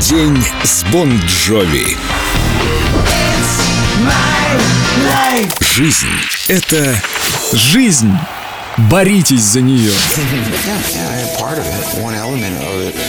День с Бон Джови. Жизнь — это Жизнь. Боритесь за нее.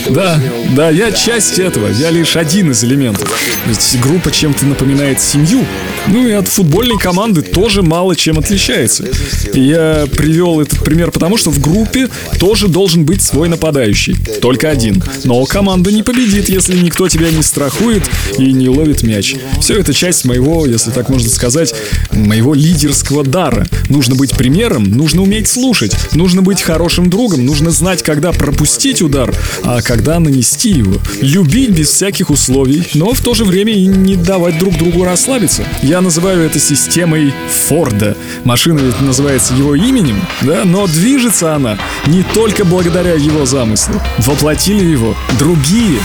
Да, да, я часть этого, я лишь один из элементов. Ведь группа чем-то напоминает семью. Ну и от футбольной команды тоже мало чем отличается. И я привел этот пример потому, что в группе тоже должен быть свой нападающий. Только один. Но команда не победит, если никто тебя не страхует и не ловит мяч. Все это часть моего, если так можно сказать, моего лидерского дара. Нужно быть примером, нужно уметь слушать, нужно быть хорошим другом, нужно знать, когда пропустить удар, а когда нанести его. Любить без всяких условий, но в то же время и не давать друг другу расслабиться. Я называю это системой Форда. Машина ведь называется его именем, да, но движется она не только благодаря его замыслу. Воплотили его другие.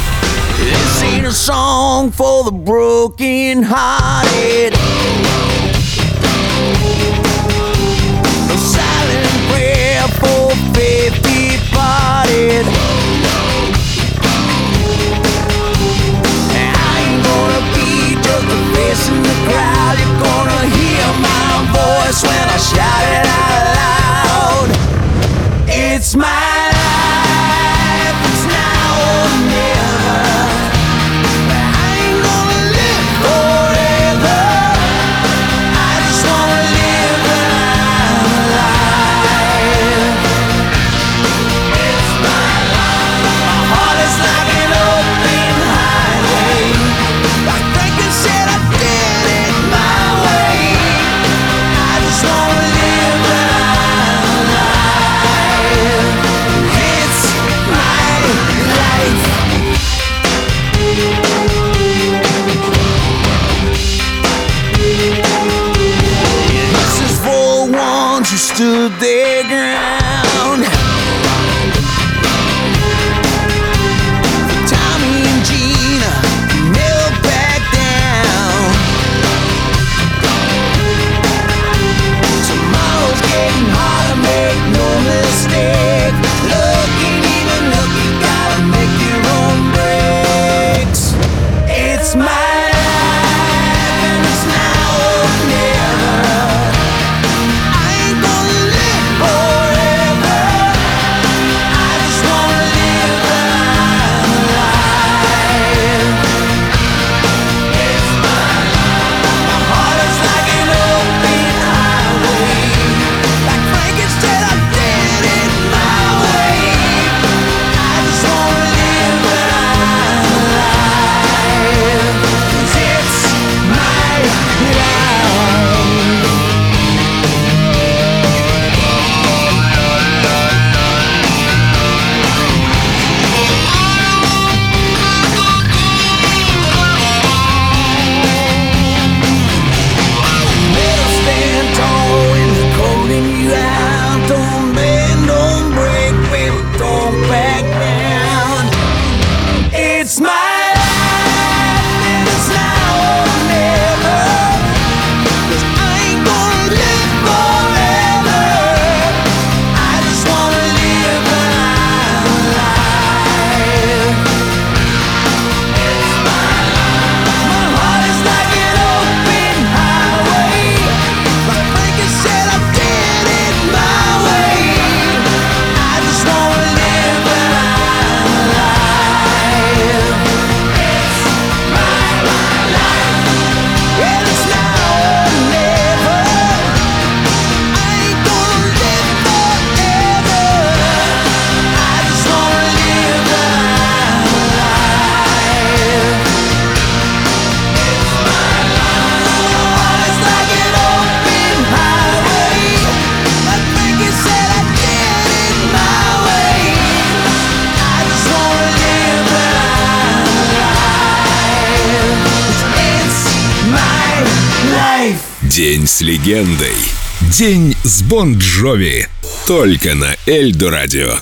This ain't a song for the broken hearted. Who stood their ground. День с легендой. День с Бон Джови. Только на Эльдо Радио.